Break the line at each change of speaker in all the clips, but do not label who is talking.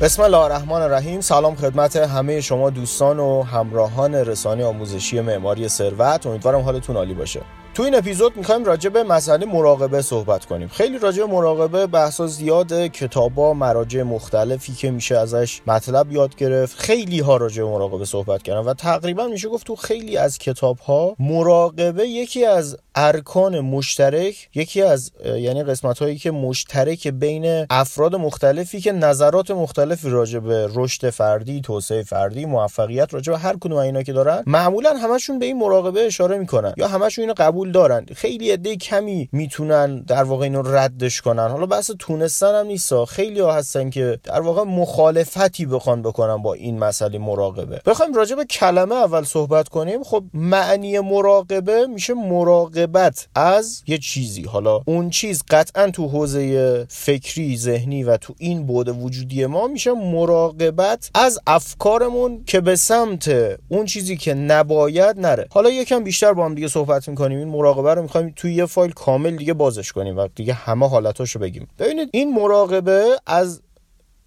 بسم الله الرحمن الرحیم. سلام خدمت همه شما دوستان و همراهان رسانه آموزشی معماری ثروت. امیدوارم حالتون عالی باشه. تو این اپیزود می‌خوایم راجع به مسئله مراقبه صحبت کنیم. خیلی راجع به مراقبه بحثا زیاد کتابا مراجع مختلفی که میشه ازش مطلب یاد گرفت خیلی ها راجع به مراقبه صحبت کردن و تقریبا میشه گفت تو خیلی از کتاب ها مراقبه یکی از ارکان مشترک یکی از یعنی قسمت هایی که مشترک بین افراد مختلفی که نظرات مختلفی راجع به رشد فردی توسعه فردی موفقیت راجع به هر کدوم اینا که دارن معمولا همشون به این مراقبه اشاره می‌کنن یا همشون اینو قبول دارن. خیلی عده کمی می‌تونن در واقع اینو ردش کنن. حالا بحث تونستن هم نیست خیلی ها هستن که در واقع مخالفتی بخوان بکنن با این مسئله مراقبه. بخوایم راجع به کلمه اول صحبت کنیم. خب معنی مراقبه میشه مراقبت از یه چیزی. حالا اون چیز قطعا تو حوزه فکری ذهنی و تو این بود وجودی ما میشه مراقبت از افکارمون که به سمت اون چیزی که نباید نره. حالا یکم بیشتر با هم دیگه صحبت می‌کنیم. این مراقبه رو می‌خوایم توی یه فایل کامل دیگه بازش کنیم و دیگه همه حالتاشو بگیم. ببینید این مراقبه از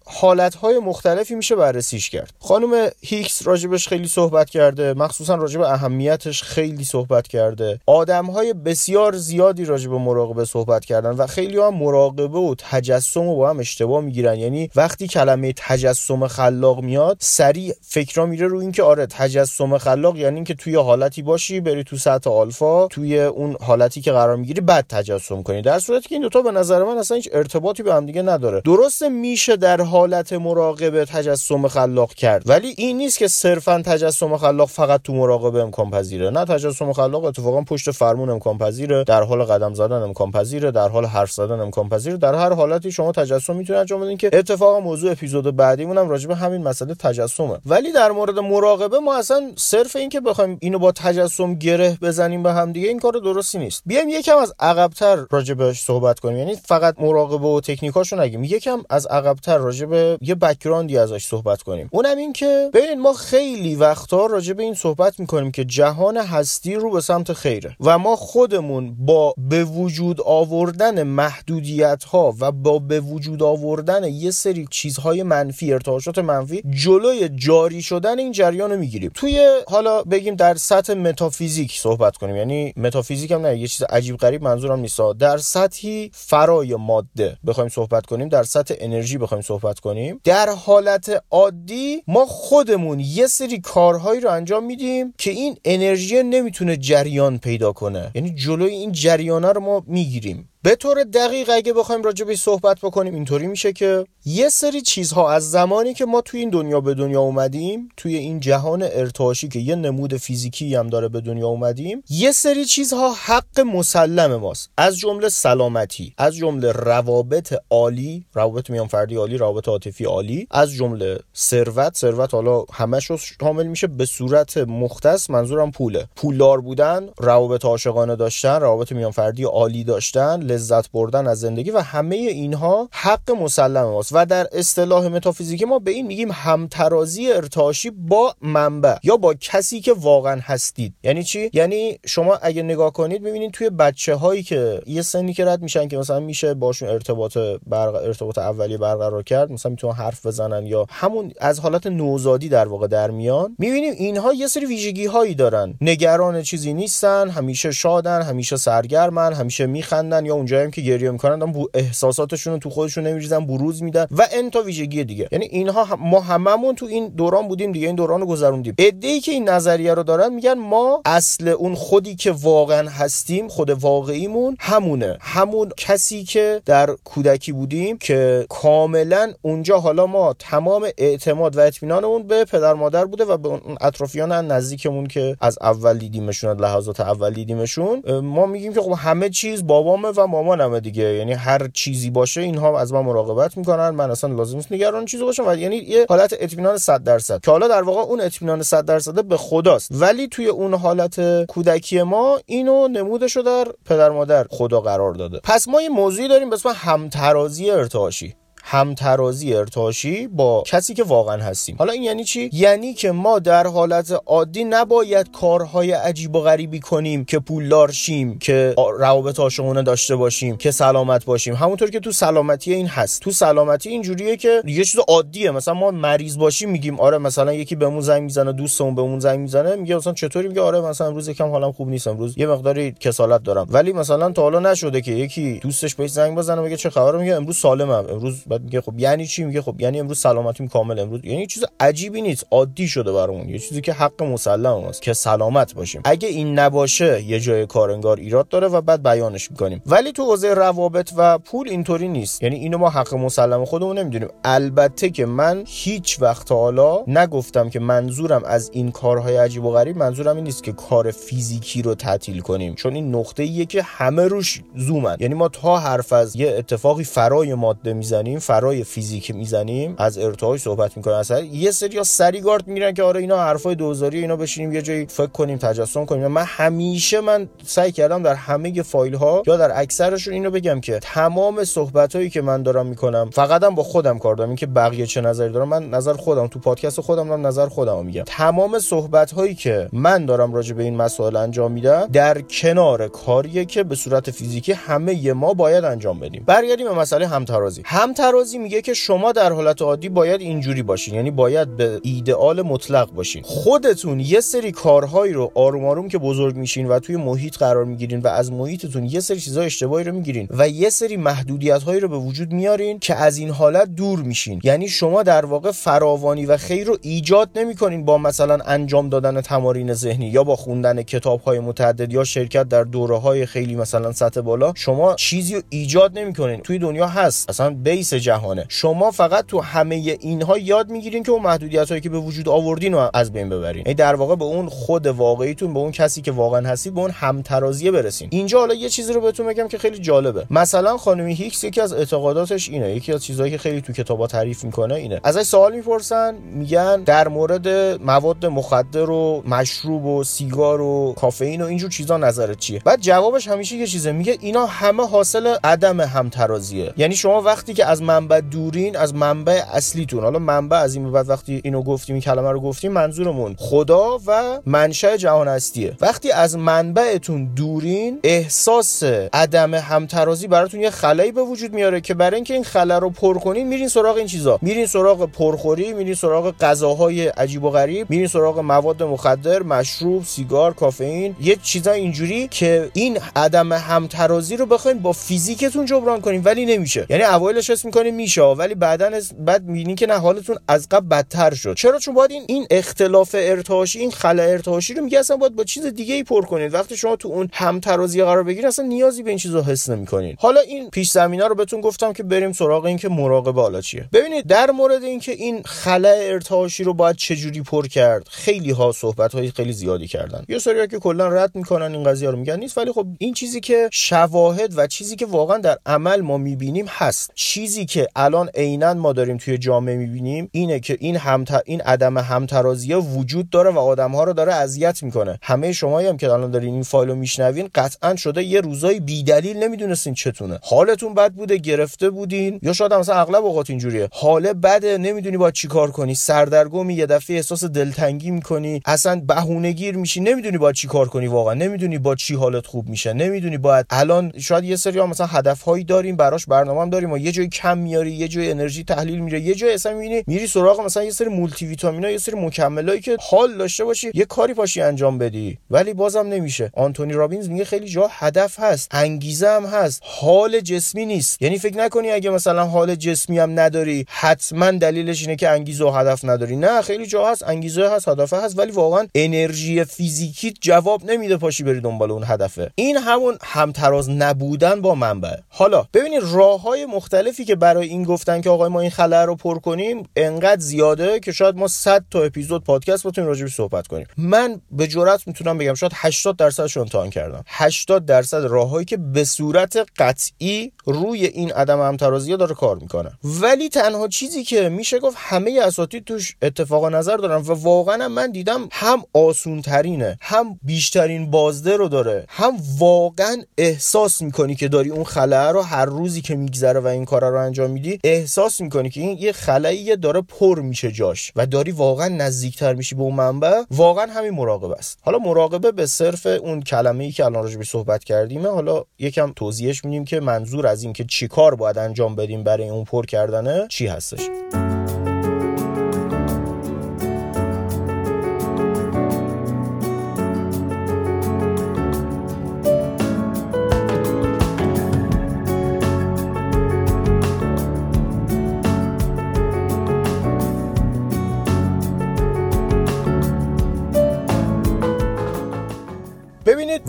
حالتهای مختلفی میشه بررسیش کرد. خانم هیکس راجبش خیلی صحبت کرده مخصوصا راجب اهمیتش خیلی صحبت کرده. آدمهای بسیار زیادی راجب مراقبه صحبت کردن و خیلی هم مراقبه و تجسم رو با هم اشتباه می‌گیرن. یعنی وقتی کلمه تجسم خلاق میاد سریع فکرا میره رو اینکه آره تجسم خلاق یعنی اینکه توی حالتی باشی بری تو سطح آلفا توی اون حالتی که قرار می‌گیری بعد تجسم کنی. در صورتی که این دوتا به نظر من اصلا هیچ ارتباطی به هم دیگه نداره. درسته میشه در حالت مراقبه تجسم خلاق کرد. ولی این نیست که صرفا تجسم خلاق فقط تو مراقبه امکان پذیره. نه تجسم خلاق اتفاقا پشت فرمون امکان پذیره در حال قدم زدن امکان پذیره در حال حرف زدن امکان پذیره. در هر حالتی شما تجسم می‌تونید انجام بدین که اتفاقا موضوع اپیزود بعدیمون هم راجع به همین مسئله تجسمه. ولی در مورد مراقبه ما اصلا صرف این که بخوایم اینو با تجسم گره بزنیم به هم دیگه این کار درستی نیست. بیایم یکم از عقبتر راجع بهش صحبت کنیم. یعنی فقط مراقبه و تکنیکاشو نگیم. یکم از عقبتر راجع به یه بکگراندی ازش صحبت کنیم. اونم این که ببین ما خیلی وقتا راجع به این صحبت می‌کنیم که جهان هستی رو به سمت خیره و ما خودمون با به وجود آوردن محدودیت ها و با به وجود آوردن یه سری چیزهای منفی ارتعاشات منفی جلوی جاری شدن این جریان رو می‌گیریم. توی حالا بگیم در سطح متافیزیک صحبت کنیم. یعنی متافیزیک هم نه یه چیز عجیب غریب منظورم نیست. در سطحی فرای ماده بخوایم صحبت کنیم در سطح انرژی بخوایم صحبت کنیم. در حالت عادی ما خودمون یه سری کارهایی رو انجام میدیم که این انرژی نمی‌تونه جریان پیدا کنه. یعنی جلوی این جریانه رو ما می‌گیریم. به طور دقیق اگه بخوایم راجع به صحبت بکنیم اینطوری میشه که یه سری چیزها از زمانی که ما توی این دنیا به دنیا اومدیم توی این جهان ارتعاشی که یه نمود فیزیکی هم داره به دنیا اومدیم یه سری چیزها حق مسلم ماست. از جمله سلامتی از جمله روابط عالی روابط میان فردی عالی روابط عاطفی عالی از جمله ثروت ثروت حالا همش شامل میشه به صورت مختص منظورم پوله. پولدار بودن روابط عاشقانه داشتن روابط میان فردی عالی داشتن لذت بردن از زندگی و همه اینها حق مسلم ماست. و در اصطلاح متافیزیکی ما به این میگیم همترازی ارتعاشی با منبع یا با کسی که واقعا هستید. یعنی چی؟ یعنی شما اگه نگاه کنید می‌بینید توی بچه هایی که یه سنی که رد میشن که مثلا میشه باشون ارتباط برق... ارتباط اولیه برقرار کرد مثلا می‌تونن حرف بزنن یا همون از حالت نوزادی در واقع در میان می‌بینیم اینها یه سری ویژگی هایی دارن. نگران چیزی نیستن همیشه شادن همیشه سرگرمن همیشه میخندن یا اونجایی که گریه می‌کنن هم احساساتشون رو تو خودشون نمیریزن بروز میدن و انتا ویژگی دیگه. یعنی اینها ما هممون تو این دوران بودیم دیگه این دوران رو گذروندیم. ای که این نظریه رو دارن میگن ما اصل اون خودی که واقعا هستیم خود واقعیمون همونه. همون کسی که در کودکی بودیم که کاملا اونجا حالا ما تمام اعتماد و اطمینانمون به پدر مادر بوده و به اون اطرافیان نزدیکمون که از اول دیدیمشون لحظات اول دیدیمشون ما میگیم که خب همه چیز بابامه و مامانمه دیگه. یعنی هر چیزی باشه اینها از من مراقبت می‌کنن. من اصلا لازم نیست نگران چیزی باشم. و یعنی یه حالت اطمینان 100 درصد. که حالا در واقع اون اطمینان 100 درصد به خداست. ولی توی اون حالت کودکی ما اینو نمودشو در پدر مادر خدا قرار داده. پس ما یه موضوعی داریم به اسم همترازی ارتعاشی. همترازی ارتعاشی با کسی که واقعا هستیم. حالا این یعنی چی؟ یعنی که ما در حالت عادی نباید کارهای عجیب و غریبی کنیم که پولدار شیم که روابط عاشقانه داشته باشیم که سلامت باشیم. همونطور که تو سلامتی این هست. تو سلامتی اینجوریه که یه چیز عادیه. مثلا ما مریض باشیم میگیم آره مثلا یکی بهمون زنگ می‌زنه دوستمون بهمون زنگ می‌زنه میگه مثلا چطوری؟ میگه آره مثلا امروز یکم حالم خوب نیست امروز یه مقداری کسالت دارم. ولی مثلا تا حالا نشده که یکی دوستش بهش زنگ بزنه بگه چه خبره؟ میگه امروز سالمم امروز بعد میگه خب یعنی چی؟ میگه خب یعنی امروز سلامتیم کامل امروز یعنی چیز عجیبی نیست عادی شده برامون یه چیزی که حق مسلم است که سلامت باشیم. اگه این نباشه یه جای کار انگار ایراد داره و بعد بیانش می‌کنیم. ولی تو حوزه روابط و پول اینطوری نیست. یعنی اینو ما حق مسلم خودمون نمی‌دونیم. البته که من هیچ وقت حالا نگفتم که منظورم از این کارهای عجیب و غریب منظورم این نیست که کار فیزیکی رو تعطیل کنیم. چون این نقطه ایه که همه روش زومن. یعنی ما تا حرف از یه اتفاقی فرای ماده می‌زنیم فرای فیزیک می‌زنیم از ارتعاش صحبت می‌کنیم اصلا یه سری سری گارد می‌گیرن که آره اینا حرفای دوزاری اینا بشینیم یه جایی فکر کنیم تجسم کنیم. من همیشه من سعی کردم در همه فایل ها یا در اکثرشون اینو بگم که تمام صحبت هایی که من دارم می‌کنم فقط با خودم کار دارم. اینکه بقیه چه نظری دارم من نظر خودم تو پادکست خودم دارم نظر خودم میگم. تمام صحبت هایی که من دارم راجع به این مسائل انجام میدم در کنار کاریه که به صورت فیزیکی همه ما باید انجام بدیم. برگردیم به مسئله همترازی همترازی میگه که شما در حالت عادی باید اینجوری باشین یعنی باید به ایدئال مطلق باشین. خودتون یه سری کارهایی رو آروم آروم که بزرگ میشین و توی محیط قرار می‌گیرین و از محیطتون یه سری چیزای اشتباهی رو می‌گیرین و یه سری محدودیت هایی رو به وجود میارین که از این حالت دور میشین. یعنی شما در واقع فراوانی و خیر رو ایجاد نمی‌کنین با مثلا انجام دادن تمارین ذهنی یا با خوندن کتاب های متعدد یا شرکت در دوره های خیلی مثلا سطح بالا. شما چیزی رو ایجاد نمی‌کنین. توی دنیا هست. اصلا بیس جهانه. شما فقط تو همه اینها یاد می‌گیرین که اون محدودیت هایی که به وجود آوردین رو از بین ببرین. یعنی در واقع به اون خود واقعیتون به اون کسی که واقعا هستید به اون همترازیه برسین. اینجا حالا یه چیزی رو بهتون بگم که خیلی جالبه. مثلا خانمی هیکس یکی از اعتقاداتش اینه. یکی از چیزهایی که خیلی تو کتابا تعریف می‌کنه اینه. ازش سوال می‌پرسن میگن در مورد مواد مخدر و مشروب و سیگار و کافئین و اینجور چیزا نظرت چیه؟ بعد جوابش همیشه یه چیزه. میگه اینا همه حاصل عدم همترازیه. یعنی شما وقتی که از منبع دورین از منبع اصلیتون. حالا منبع از این بعد وقتی اینو گفتیم این کلمه رو گفتیم منظورمون خدا و منشأ جهان هستیه. وقتی از منبعتون دورین احساس عدم همترازی براتون یه خلایی به وجود میاره که برای اینکه این خلا رو پر کنین میرین سراغ این چیزا. میرین سراغ پرخوری میرین سراغ غذاهای عجیب و غریب میرین سراغ مواد مخدر مشروب سیگار کافئین یه چیزا اینجوری که این عدم همترازی رو بخواین با فیزیکتون جبران کنین ولی نمیشه. یعنی اوایلش حس میشه ولی بعدا بعد می‌بینین که نه حالتون از قبل بدتر شد. چرا؟ چون باید این این اختلاف ارتعاشی این خلا ارتعاشی رو میگه اصلا باید با چیز دیگه ای پر کنید. وقتی شما تو اون همترازی قرار بگیرید اصلا نیازی به این چیزا حس نمی‌کنید. حالا این پیش زمینا رو بهتون گفتم که بریم سراغ این که مراقبه حالا چیه. ببینید در مورد اینکه این خلا ارتعاشی رو باید چجوری پر کرد خیلی ها صحبت های خیلی زیادی کردن. یه سری که کلا رد می‌کنن این قضیه رو میگن نیست. ولی خب این چیزی که شواهد و چیزی که واقعا در عمل ما می‌بینیم هست. چیزی که الان عینا ما داریم توی جامعه می‌بینیم اینه که این هم این عدم همترازی وجود داره و آدم ها رو داره اذیت می‌کنه. همه شما هم که الان دارین این فایل رو میشنوین قطعا شده یه روزایی بی دلیل نمی‌دونستین چتونه. حالتون بد بوده گرفته بودین یا شاید مثلا اغلب اوقات اینجوریه. حال بده نمی‌دونی با چیکار کنی. سردرگمی یه دفعه احساس دلتنگی می‌کنی. اصلا بهونه گیر میشی. نمی‌دونی با چی کار کنی واقعا. نمی‌دونی با چی حالت خوب میشه. نمی‌دونی باید. الان شاید یه سری ها مثلا هدفهایی داریم براش برنامه هم داریم و یه جای کم میاری یه جای انرژی تحلیل میره یه جای اصلا می‌بینی میری سراغ مثلا یه سری مولتی ویتامینا یه سری مکملایی که حال داشته باشی یه کاری پاشی انجام بدی. ولی بازم نمیشه. آنتونی رابینز میگه خیلی جا هدف هست انگیزه هم هست. حال جسمی نیست. یعنی فکر نکنی اگه مثلا حال جسمی هم نداری حتما دلیلش اینه که انگیزه و هدف نداری. نه خیلی جا هست انگیزه هست هدف هست ولی واقعا انرژی فیزیکی جواب نمیده پاشی بری دنبال اون هدفه. این همون همتراز نبودن با منبع. حالا ببینید راه های مختلفی که برای این گفتن که آقای ما این خلا رو پر کنیم انقدر زیاده که شاید ما 100 تا اپیزود پادکست بتونیم راجع صحبت کنیم. من به جرات می‌تونم بگم شاید 80 درصدش امتحان کردم. 80 درصد راههایی که به صورت قطعی روی این عدم همترازی داره کار می‌کنه. ولی تنها چیزی که میشه گفت همه اساتید توش اتفاق نظر دارن و واقعا من دیدم هم آسون ترینه هم بیشترین بازده رو داره هم واقعا احساس می‌کنی که داری اون خلاه رو هر روزی که میگذره و این کارا رو انجام میدی احساس می‌کنی که این یه خلایی داره پر میشه جاش و داری واقعا نزدیکتر میشی به اون منبع واقعا همین مراقبه است. حالا مراقبه به صرف اون کلمه ای که الان راجع صحبت کردیم حالا یکم توضیحش میدیم که منظور از این که چیکار باید انجام بدیم برای اون پر کردنه چی هستش.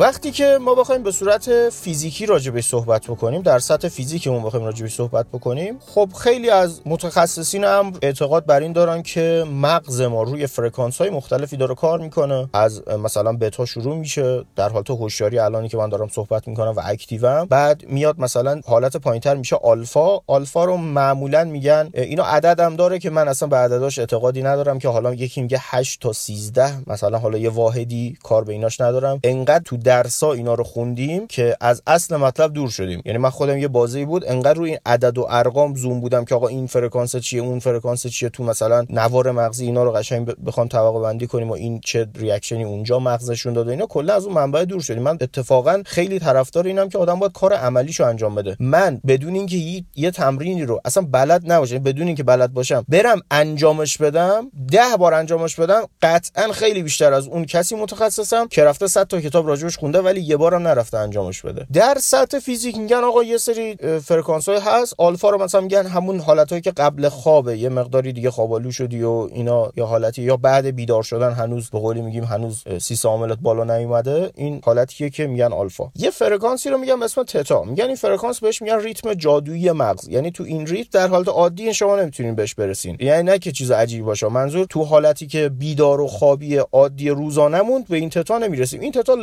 وقتی که ما بخوایم به صورت فیزیکی راجبش صحبت بکنیم در سطح فیزیکمون بخوایم راجبش صحبت بکنیم خب خیلی از متخصصین هم اعتقاد بر این دارن که مغز ما روی فرکانس های مختلفی داره کار می‌کنه. از مثلا بتا شروع میشه در حالت هوشیاری الانی که من دارم صحبت می‌کنم و active م بعد میاد مثلا حالت پایینتر میشه آلفا. آلفا رو معمولا میگن اینو عددم داره که من اصلا به عدداش اعتقادی ندارم که حالا یکی میگه 8 تا 13 مثلا حالا یه واحدی کار به ایناش ندارم. انقدر تو درسا اینا رو خوندیم که از اصل مطلب دور شدیم. یعنی من خودم یه بازی بود انقدر روی این عدد و ارقام زوم بودم که آقا این فرکانس چیه اون فرکانس چیه تو مثلا نوار مغزی اینا رو قشنگ بخوام طبقه بندی کنیم و این چه reaction ی اونجا مغزشون داد و اینا کلا از اون منبع دور شدیم. من اتفاقا خیلی طرفدار اینم که آدم باید کار عملیشو انجام بده. من بدون اینکه یه تمرینی رو اصلا بلد نباشم بدون اینکه بلد باشم برم انجامش بدم ده بار انجامش بدم قطعا خیلی بیشتر از اون کسی متخصصم که رفته 100 تا کتاب راجعش خونده ولی یه بارم نرفته انجامش بده. در سطح فیزیک میگن آقا یه سری فرکانس های هست. آلفا رو مثلا میگن همون حالتهایی که قبل خوابه. یه مقداری دیگه خوابالو شدی و اینا یا حالتی یا بعد بیدار شدن هنوز به قولی میگیم هنوز سیستم عاملت بالا نیومده. این حالتیه که میگن آلفا. یه فرکانسی رو میگن اسم تتا. میگن این فرکانس بهش میگن ریتم جادویی مغز. یعنی تو این ریتم در حالت عادی شما نمی‌تونین بهش برسین. یعنی نه که چیز عجیبی باشه. منظور تو حالتی که بیدار و خوابی عادی روزانمون به این تتا نمی‌رسیم. این تتا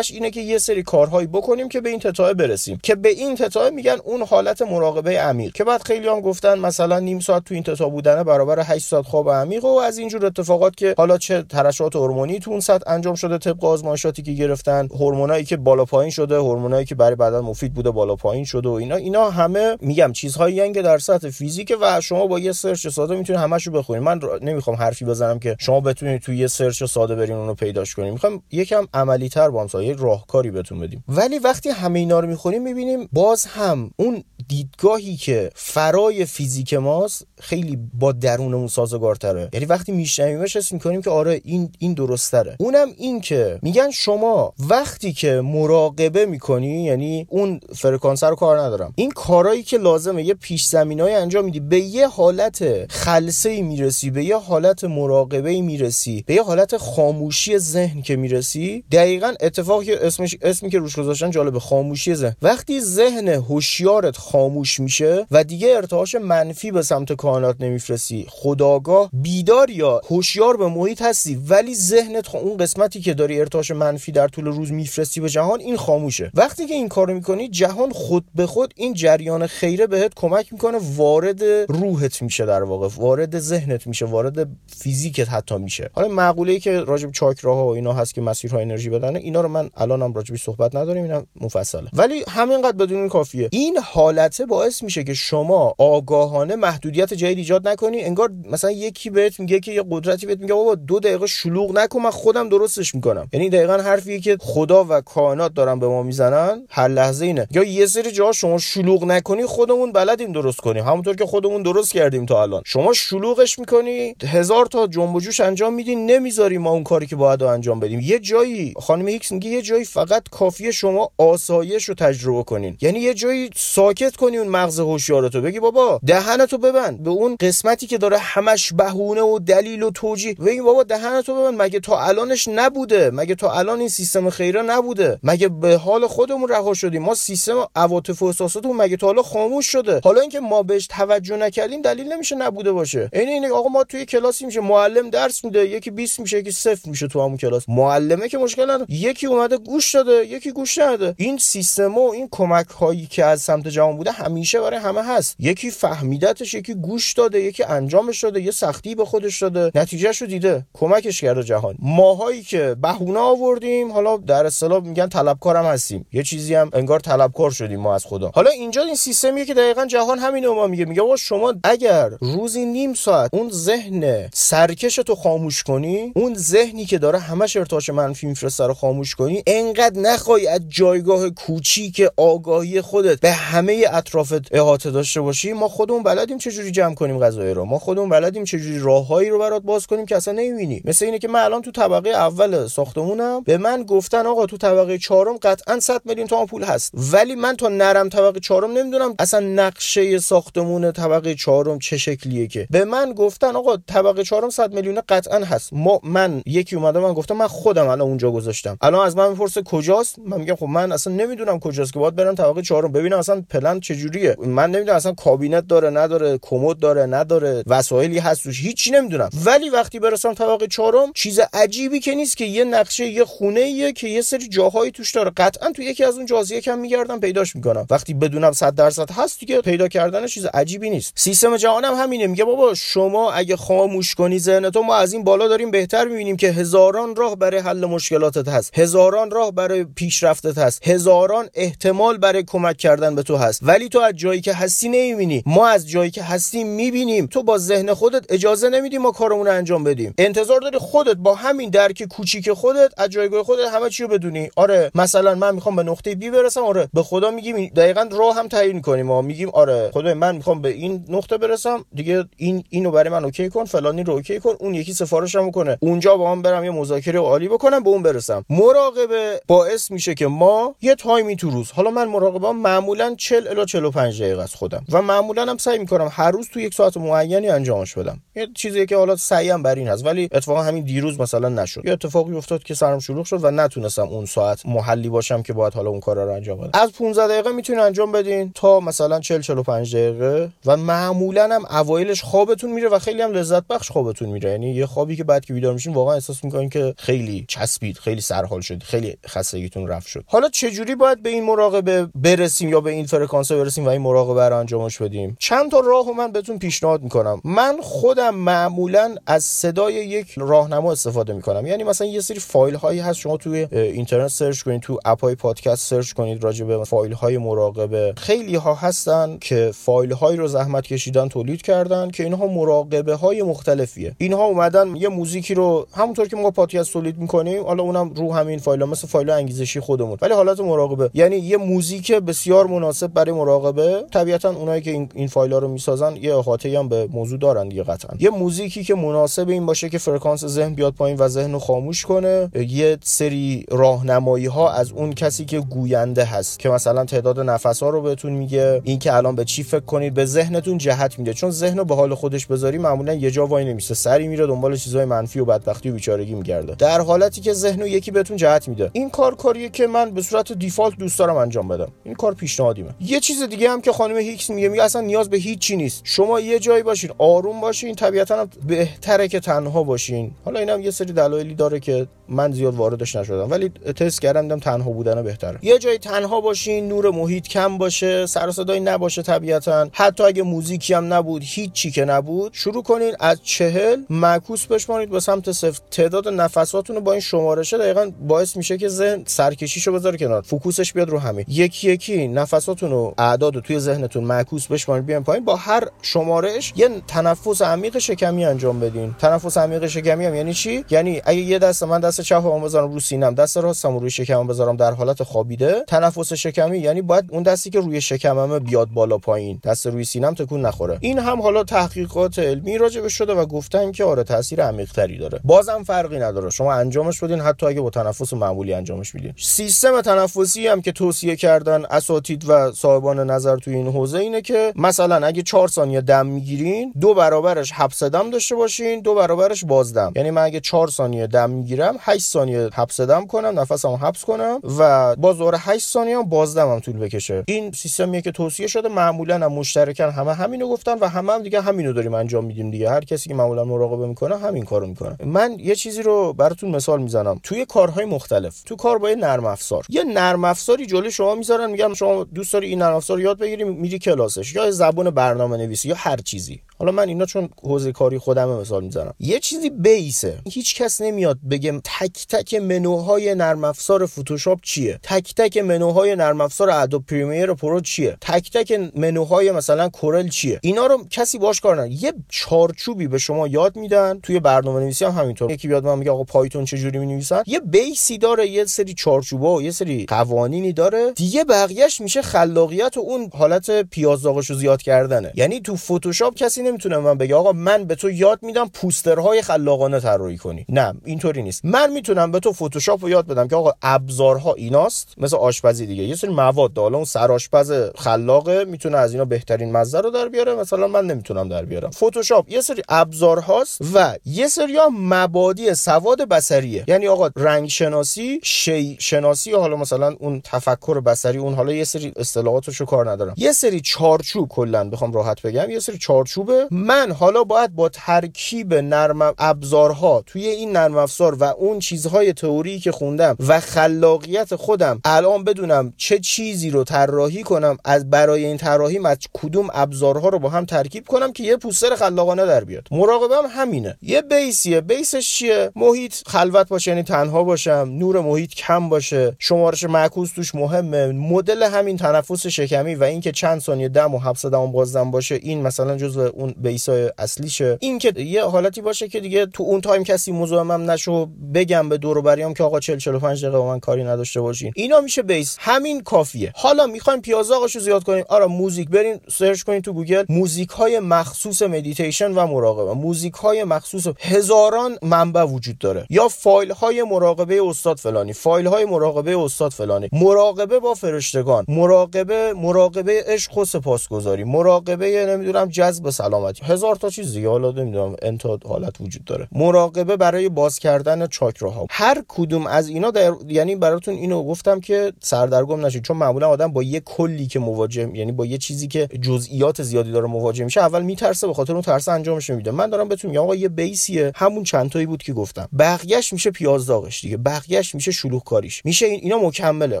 لازمش اینه که یه سری کارهایی بکنیم که به این تتا برسیم. که به این تتا میگن اون حالت مراقبه عمیق. که بعد خیلی هم گفتن مثلا نیم ساعت تو این تتا بودنه برابر 8 ساعت خواب عمیق و از اینجور اتفاقات که حالا چه ترشحات هورمونی تو اون سطح انجام شده طبق آزمایشاتی که گرفتن هورمونایی که بالا پایین شده هورمونایی که برای بدن مفید بوده بالا پایین شده و اینا. اینا همه میگم چیزهایی که در سطح فیزیک و شما با یه search ساده می‌تونید همشو بخونید. من نمی‌خوام حرفی بزنم که شما بتونید تو یه search ساده برین اونو پیداش کنید. می‌خوام یکم عملی تر با هم راهکاری بهتون بدیم. ولی وقتی همه اینا رو می‌خونیم می‌بینیم باز هم اون دیدگاهی که فرای فیزیک ماست خیلی با درونمون سازگارتره. یعنی وقتی میشنویمش حس می‌کنیم که آره این این درستره. اونم این که میگن شما وقتی که مراقبه می‌کنی یعنی اون فرکانس رو کار ندارم. این کارایی که لازمه یه پیش زمینای انجام میدی. به یه حالت خلسه ای می‌رسی به یه حالت مراقبه ای می‌رسی به یه حالت خاموشی ذهن که می‌رسی دقیقا اتفاقی اسمش اسمی که روش گذاشتن جالب خاموشی ذهن. وقتی ذهن هوشیارت خاموش میشه و دیگه ارتعاش منفی به سمت کائنات نمیفرستی. خداگاه بیدار یا هوشیار به محیط هستی ولی ذهنت اون قسمتی که داری ارتعاش منفی در طول روز میفرستی به جهان این خاموشه. وقتی که این کارو می‌کنی جهان خود به خود این جریان خیره بهت کمک می‌کنه وارد روحت میشه در واقع. وارد ذهنت میشه وارد فیزیکت حتی میشه. حالا معقوله ای که راجب چاکراها و اینا هست که مسیرها انرژی بدنه اینا رو من الانم راجبی صحبت نداریم اینا مفصله. ولی همینقدر بدون کافیه. این حالته باعث میشه که شما آگاهانه محدودیت جدید ایجاد نکنی انگار مثلا یکی بهت میگه که یه قدرتی بهت میگه بابا دو دقیقه شلوغ نکن من خودم درستش می‌کنم. یعنی دقیقا حرفیه که خدا و کائنات دارن به ما می‌زنن هر لحظه اینه. یا یه سری جا شما شلوغ نکنی خودمون بلدیم درست کنیم. همونطور که خودمون درست کردیم تا الان. شما شلوغش می‌کنی هزار تا جنب جوش انجام میدین نمی‌ذاری ما اون کاری که باید انجام بدیم. یه جایی خانم هیکس میگه یه جایی فقط کافیه شما آسایش رو تجربه کنین. یعنی یه جایی ساکت کنی اون مغز هوشیارتو. بگی بابا دهنتو ببند. به اون قسمتی که داره همش بهونه و دلیل و توجیه. بگی بابا دهنتو ببند. مگه تا الانش نبوده؟ مگه تا الان این سیستم خیره نبوده؟ مگه به حال خودمون رها شدیم؟ ما سیستم عواطف و احساساتمون مگه تا حالا خاموش شده؟ حالا اینکه ما بهش توجه نکردیم دلیل نمیشه نبوده باشه. عین این آقا ما توی کلاسی میشه. معلم درس میده یکی 20 میشه یکی صفر میشه تو همون کلاس. معلمه که مشکل نداره. یکی اومده گوش داده یکی گوش نده این سیستم و این کمک هایی که از سمت جهان نبوده همیشه برای همه هست. یکی فهمیدتش یکی داده یکی انجامش داده یه سختی به خودش داده. نتیجهش رو دیده. کمکش کرده جهان. ماهایی که بهونه آوردیم حالا در اصطلاح میگن طلبکارم هستیم. یه چیزی هم انگار طلبکار شدیم ما از خدا. حالا اینجا این سیستمیه که دقیقا جهان همین ما میگه. میگه شما اگر روزی نیم ساعت اون ذهن سرکش تو خاموش کنی اون ذهنی که داره همش ارتعاش منفی میفرسته رو خاموش کنی انقدر نخوای از جایگاه کوچیک آگاهی خودت به همه اطرافت احاطه داشته باشی ما خودمون بلدیم چجوری جمع کنیم غذای رو. ما خودمون بلدیم چجوری راههایی رو برات باز کنیم که اصلا نمی‌بینی. مثل اینه که من الان تو طبقه اول ساختمونم به من گفتن آقا تو طبقه چهارم قطعا 100 میلیون تومان پول هست. ولی من تا نرم طبقه چهارم نمی‌دونم اصلا نقشه ساختمون طبقه چهارم چه شکلیه که. به من گفتن آقا طبقه چهارم 100 میلیون قطعا هست. ما من یکی اومده من گفتم من خودم الان اونجا گذاشتم. الان از من می‌پرسه کجاست؟ من میگم خب من اصلا نمی‌دونم کجاست که باید برم طبقه چهارم. ببینم اصلا پلن چجوریه. من نمی‌دونم اصلا کابینت داره نداره کمد داره نداره وسایلی هست توش هیچی نمی‌دونم. ولی وقتی برسم طبقه چهارم چیز عجیبی که نیست که یه نقشه یه خونه ایه که یه سری جاهایی توش داره. قطعا تو یکی از اون جاها یکم میگردم پیداش می‌کنم. وقتی بدونم 100 درصد هست دیگه پیدا کردن چیز عجیبی نیست. سیستم جهان هم همینه میگه بابا شما اگه خاموش کنی ذهنتو ما از این بالا داریم بهتر می‌بینیم که هزاران راه برای حل مشکلاتت هست. هزاران راه برای پیشرفتت هست. هزاران احتمال برای کمک کردن به تو هست. ولی تو از جایی که هستی نمی‌بینی. ما از جایی که هستیم می‌بینیم تو با ذهن خودت اجازه نمیدی ما کارمون انجام بدیم. انتظار داری خودت با همین درک کوچیک خودت از جایگاه خودت همه چی رو بدونی. آره مثلا من می‌خوام به نقطه B برسم. آره به خدا میگیم دقیقا راه هم تعیین کنیم. ما میگیم آره خدا من می‌خوام به این نقطه برسم. دیگه این اینو برای من OK کن فلانی رو OK کن. اون یکی سفارشمو کنه. اونجا با هم برم یه مذاکره عالی بکنم به اون برسم. مراقبه باعث میشه که ما یه تایمی تو روز حالا من مراقبه معمولا 40 الی 45 دقیقه از خودم. و معمولا هم سعی می‌کنم هر روز تو یک ساعت معینی انجامش بدم. یه چیزی که حالا سعیم بر این هست ولی اتفاقا همین دیروز مثلا نشد. یه اتفاقی افتاد که سرم شلوغ شد و نتونستم اون ساعت محلی باشم که باید حالا اون کارا رو انجام بدم. از 15 دقیقه می‌تونین انجام بدین تا مثلا 40 45 دقیقه و معمولا هم اوایلش خوابتون میره و خیلی هم لذت بخش خوابتون میره. یعنی یه خوابی که بعد که بیدار میشین واقعا احساس می‌کنین که خیلی چسبید خیلی سرحال شد خیلی خستگیتون رفت شد. حالا چه جوری باید به این مراقبه برسیم یا به این فرکانس برسیم و این مراقبه رو انجامش بدیم؟ چند تا راهو من بهتون پیشنهاد می‌کنم. من خودم معمولا از صدای یک راهنما استفاده می‌کنم. یعنی مثلا یه سری فایل هایی هست شما توی اینترنت search کنید تو app ای پادکست search کنید راجع به فایل های مراقبه. خیلی ها هستن که فایل هایی رو زحمت کشیدن تولید کردن که اینها مراقبه های مختلفیه. اینها اومدن یه موزیکی رو همونطور که ما پادکست تولید می‌کنیم حالا اونم رو همین فایل ها مثل فایل انگیزشی خودمون. ولی حالت مراقبه. یعنی یه موزیک بسیار مناسب برای مراقبه. طبیعتا اونایی که این فایل ها رو می‌سازن یه احاطه به موضوع دارن دیگه قطعا. یه موزیکی که مناسب این باشه که فرکانس ذهن بیاد پایین و ذهن رو خاموش کنه. یه سری راهنمایی ها از اون کسی که گوینده هست که مثلا تعداد نفس ها رو بهتون میگه. این که الان به چی فکر کنید؟ به ذهنتون جهت میده. چون ذهن رو به حال خودش بذاری معمولا یه جا وای نمیسته. سری میره دنبال چیزای منفی و بدبختی و بیچارگی میگرده. در حالتی که ذهن رو یکی بهتون جهت میده. این کار کاریه که من به صورت default دوست دارم انجام بدم. این کار پیشنهادیمه. یه چیز دیگه هم که خانم هیکس میگه میگه اصلا نیاز به هیچ چی نیست. شما یه جایی باشین آروم باشین طبیعتا بهتره که تنها باشین. حالا اینم یه سری دلایلی داره که من زیاد واردش نشدم. ولی تست کردم دیدم تنها بودن بهتره. یه جایی تنها باشین نور محیط کم باشه سر صدایی نباشه طبیعتا. حتی اگه موزیکی هم نبود هیچ چی که نبود شروع کنین از چهل معکوس بشمارید به سمت صفر. تعداد نفساتون با این شمارشه دقیقا باعث میشه که ذهن سرکشیشو بذاره کنار. focus ش بیاد رو همین. یکی یکی نفساتون رو اعداد توی ذهنتون معکوس بشمارید بیان پایین. با هر شمارش یه تنفس عمیق شکمی انجام بدین. تنفس عمیق شکمی هم یعنی چی؟ یعنی اگه یه دست من دست چپم بذارم رو سینم دست راستم روی شکمم بذارم در حالت خوابیده. تنفس شکمی یعنی باید اون دستی که روی شکممه بیاد بالا پایین دست روی سینم تکون نخوره. این هم حالا تحقیقات علمی راجع شده و گفتن که آره تاثیر عمیق تری داره. بازم فرقی نداره. شما انجامش بدین حتی اگه با تنفس معمولی انجامش میدین. سیستم تنفسی هم که توصیه کردن اساتید و صاحبان نظر تو این حوزه اینه که مثلا اگه 4 ثانیه دم می‌گیرین دو برابرش حبس دم داشته باشین دو برابرش بازدم یعنی من اگه 4 ثانیه دم می‌گیرم 8 ثانیه حبس دم کنم نفسمو حبس کنم و باز دوباره 8 ثانیه هم بازدمم طول بکشه. این سیستمیه که توصیه شده معمولا هم مشترکن همه همینو گفتن و همه هم دیگه همینو داریم انجام میدیم دیگه. هر کسی که معمولا مراقبه می‌کنه همین کارو می‌کنه. من یه چیزی رو براتون مثال می‌زنم. توی کارهای مختلف تو کار با نرم افزار. یه نرم افزاری جلوی شما می‌ذارن میگم شما دوست داری این نرم افزار یاد بگیری میری کلاسش یا زبان برنامه نویسی یا هر چیزی. حالا من اینا چون حوزه کاری خودم مثال می‌زنم. یه چیزی base ه. هیچ کس نمیاد بگه تک تک منوهای نرم افزار فتوشاپ چیه؟ تک تک منوهای نرم افزار Adobe Premiere Pro چیه؟ تک تک منوهای مثلا Corel چیه؟ اینا رو کسی باش کار نه یه چارچوبی به شما یاد میدن. توی برنامه نویسی هم همینطور. یکی بیاد من میگه آقا پایتون چه جوری می‌نویسن؟ یه بیسی داره یه سری چارچوبا و یه سری قوانینی داره. دیگه بقیهش میشه خلاقیت و اون حالت پیازداغشو زیاد کردنه. یعنی تو فتوشاپ کسی نمی‌تونه من بگه آقا من به تو یاد میدم پوسترهای خلاقانه طراحی کنی. نه اینطوری نیست. من می‌تونم به تو فتوشاپ رو یاد بدم که آقا ابزارها ایناست مثل آشپزی دیگه. یه سری مواد حالا اون سرآشپز خلاقه می‌تونه از اینا بهترین مزه رو در بیاره. مثلا من نمی‌تونم در بیارم. فتوشاپ یه سری ابزارهاست و یه سری مبادی سواد بصریه. یعنی آقا رنگ شناسی شی شناسی حالا مثلا اون تفکر بصری اون حالا یه سری اصطلاحاتشو کار ندارم. یه سری چارچوب کلا بخوام راحت بگم یه سری چارچوبه من حالا باید با ترکیب ابزارها توی این نرم افزار و اون چیزهای تئوری که خوندم و خلاقیت خودم. الان بدونم چه چیزی رو طراحی کنم از برای این طراحی از کدوم ابزارها رو با هم ترکیب کنم که یه پوستر خلاقانه در بیاد. مراقبه هم همینه. یه base یه. base ش چیه؟ محیط خلوت باشه یعنی تنها باشم. نور محیط کم باشه. شمارش معکوس توش مهمه. مدل همین تنفس شکمی و اینکه چند ثانیه دم و حبس دم بازدم باشه این مثلا جزو اون base ای اصلیشه. این که یه حالتی باشه که دیگه تو اون time کسی مزاحمم نشو بگم به دور و بر که آقا 40 45 دقیقه با من کاری نداشته باشین. اینا میشه base. همین کافیه. حالا می‌خوایم پیازداغشو زیاد کنیم. آره موزیک برین search کنین تو گوگل. موزیک های مخصوص مدیتیشن و مراقبه. موزیک های مخصوص هزاران منبع وجود داره. یا فایل های مراقبه استاد فلانی. فایل های مراقبه استاد فلانی. مراقبه با فرشتگان. مراقبه مراقبه عشق و سپاسگزاری. مراقبه نمی‌دونم جذب سلامتی. هزار تا چیز دیگه. حالا نمی‌دونم n تا حالت وجود داره. مراقبه برای باز کردن چاکراها هر کدوم از اینا در... یعنی براتون اینو گفتم که سردرگم نشید چون معمولا آدم با یه کلی که مواجه یعنی با یه چیزی که جزئیات زیادی داره مواجه میشه اول میترسه به خاطر اون ترس انجامش نمیده من دارم بهتون میگم آقا یه بیسیه. همون چند تایی بود که گفتم. بقیهش میشه پیاز داغش دیگه. بقیهش میشه شلوغ کاریش میشه این اینا مکمله.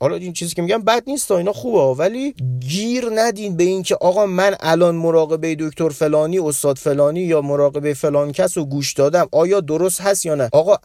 حالا این چیزی که میگم بد نیست اینا خوبه ولی گیر ندین به اینکه آقا من الان مراقبه دکتر فلانی استاد فلانی یا مراقبه فلان کس گوش دادم. آیا درست هست یا نه؟ آقا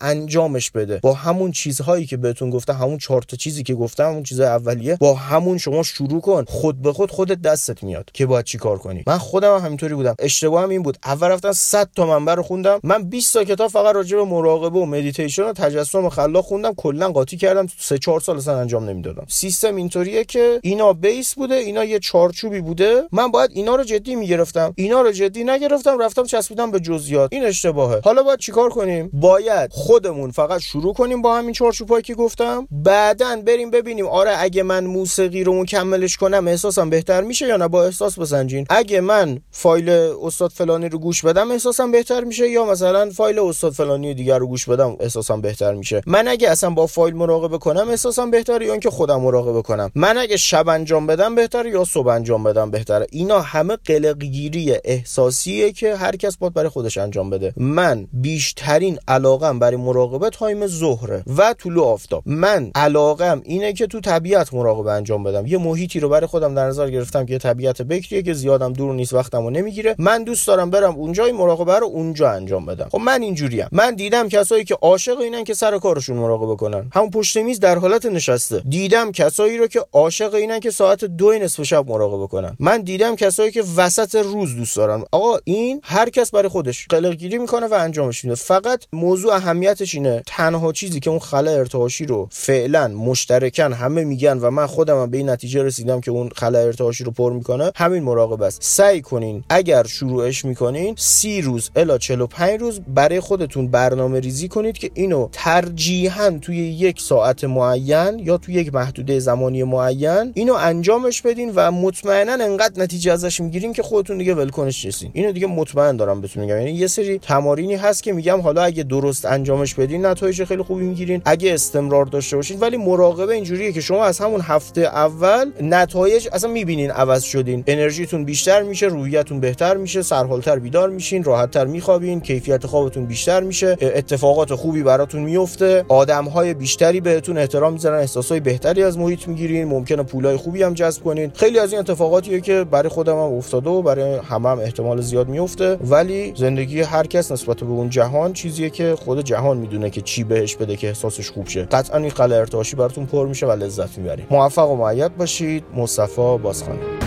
انجامش بده. با همون چیزهایی که بهتون گفتم همون چهار تا چیزی که گفتم همون چیزای اولیه با همون شما شروع کن. خود به خود خودت دستت میاد که باید چیکار کنی. من خودم هم همینطوری بودم. اشتباهم این بود. اول رفتم 100 تا منبع رو خوندم. من 20 تا کتاب فقط راجع به مراقبه و مدیتیشن و تجسم خلاق خوندم. کلا قاطی کردم. 3 4 سال اصلا انجام نمی‌دادم. سیستم اینطوریه که اینا base بوده اینا یه چارچوبی بوده. من باید اینا رو جدی می‌گرفتم. اینا رو جدی نگرفتم رفتم چسبیدم به جزئیات. این اشتباهه. حالا باید چیکار کنیم؟ باید خودمون فقط شروع کنیم با همین چارچوبایی که گفتم. بعدا بریم ببینیم آره اگه من موسیقی رو مکملش کنم احساسم بهتر میشه یا نه؟ با احساس بسنجین. اگه من فایل استاد فلانی رو گوش بدم احساسم بهتر میشه. یا مثلا فایل استاد فلانی دیگر رو گوش بدم احساسم بهتر میشه. من اگه اصلا با فایل مراقبه کنم احساسم بهتره یا اینکه خودم مراقبه کنم. من اگه شب انجام بدم بهتره یا صبح انجام بدم بهتره اینا همه قلقگیری احساسیه که هر کس باید برای خودش انجام بده. من بیشترین علاقم برای مراقبه time ظهره و طلوع آفتاب. من علاقم اینه که تو طبیعت مراقبه انجام بدم. یه محیطی رو برای خودم در نظر گرفتم که طبیعت بکریه که زیادم دور نیست وقتمو نمی‌گیره. من دوست دارم برم اونجای مراقبه رو اونجا انجام بدم. خب من اینجوریم. من دیدم کسایی که عاشق اینن که سر کارشون مراقبه کنن. همون پشت میز در حالت نشسته. دیدم کسایی رو که عاشق اینن که ساعت دو نصف شب مراقبه کنن. من دیدم کسایی که وسط روز دوست دارن. آقا این هر کس برای خودش. قلقگیری می‌کنه و انجامش میده. فقط موضوع اهمیتش اینه. تنها چیزی که اون خلا ارتعاشی رو فعلا مشترکن همه میگن و من خودم هم به این نتیجه رسیدم که اون خلا ارتعاشی رو پر می‌کنه همین مراقبه است. سعی کنین اگر شروعش می‌کنین سی روز الا 45 روز برای خودتون برنامه ریزی کنید که اینو ترجیحاً توی یک ساعت معین یا توی یک محدوده زمانی معین اینو انجامش بدین و مطمئنا انقدر نتیجه ازش می‌گیرین که خودتون دیگه ولکنش رسین اینو دیگه مطمئن دارم بهتون میگم. یعنی یه سری تمارینی هست که میگم حالا اگه درست انجامش بدین نتایج خیلی خوبی می‌گیرین اگه استمرار داشته باشین. ولی مراقبه اینجوریه که شما از همون هفته اول نتایج اصلا می‌بینین عوض شدین. انرژیتون بیشتر میشه روحیتون بهتر میشه سرحالتر بیدار میشین راحتتر میخوابین کیفیت خوابتون بیشتر میشه اتفاقات خوبی براتون میفته آدمهای بیشتری بهتون احترام می‌ذارن احساسای بهتری از محیط می‌گیرین ممکنه پولای خوبی هم جذب کنین. خیلی از این اتفاقاتیه که برای خودم هم افتاده و برای همه هم احتمال زیاد میفته ولی زندگی هر کس نسبت به اون جهان چیزیه که خود جهان می‌دونه که چی بهش بده که احساسش خوب شه. قطعا این قلعه ارتعاشی براتون پر میشه و لذت می‌برید موفق و معید باشید. مصطفی بازخانی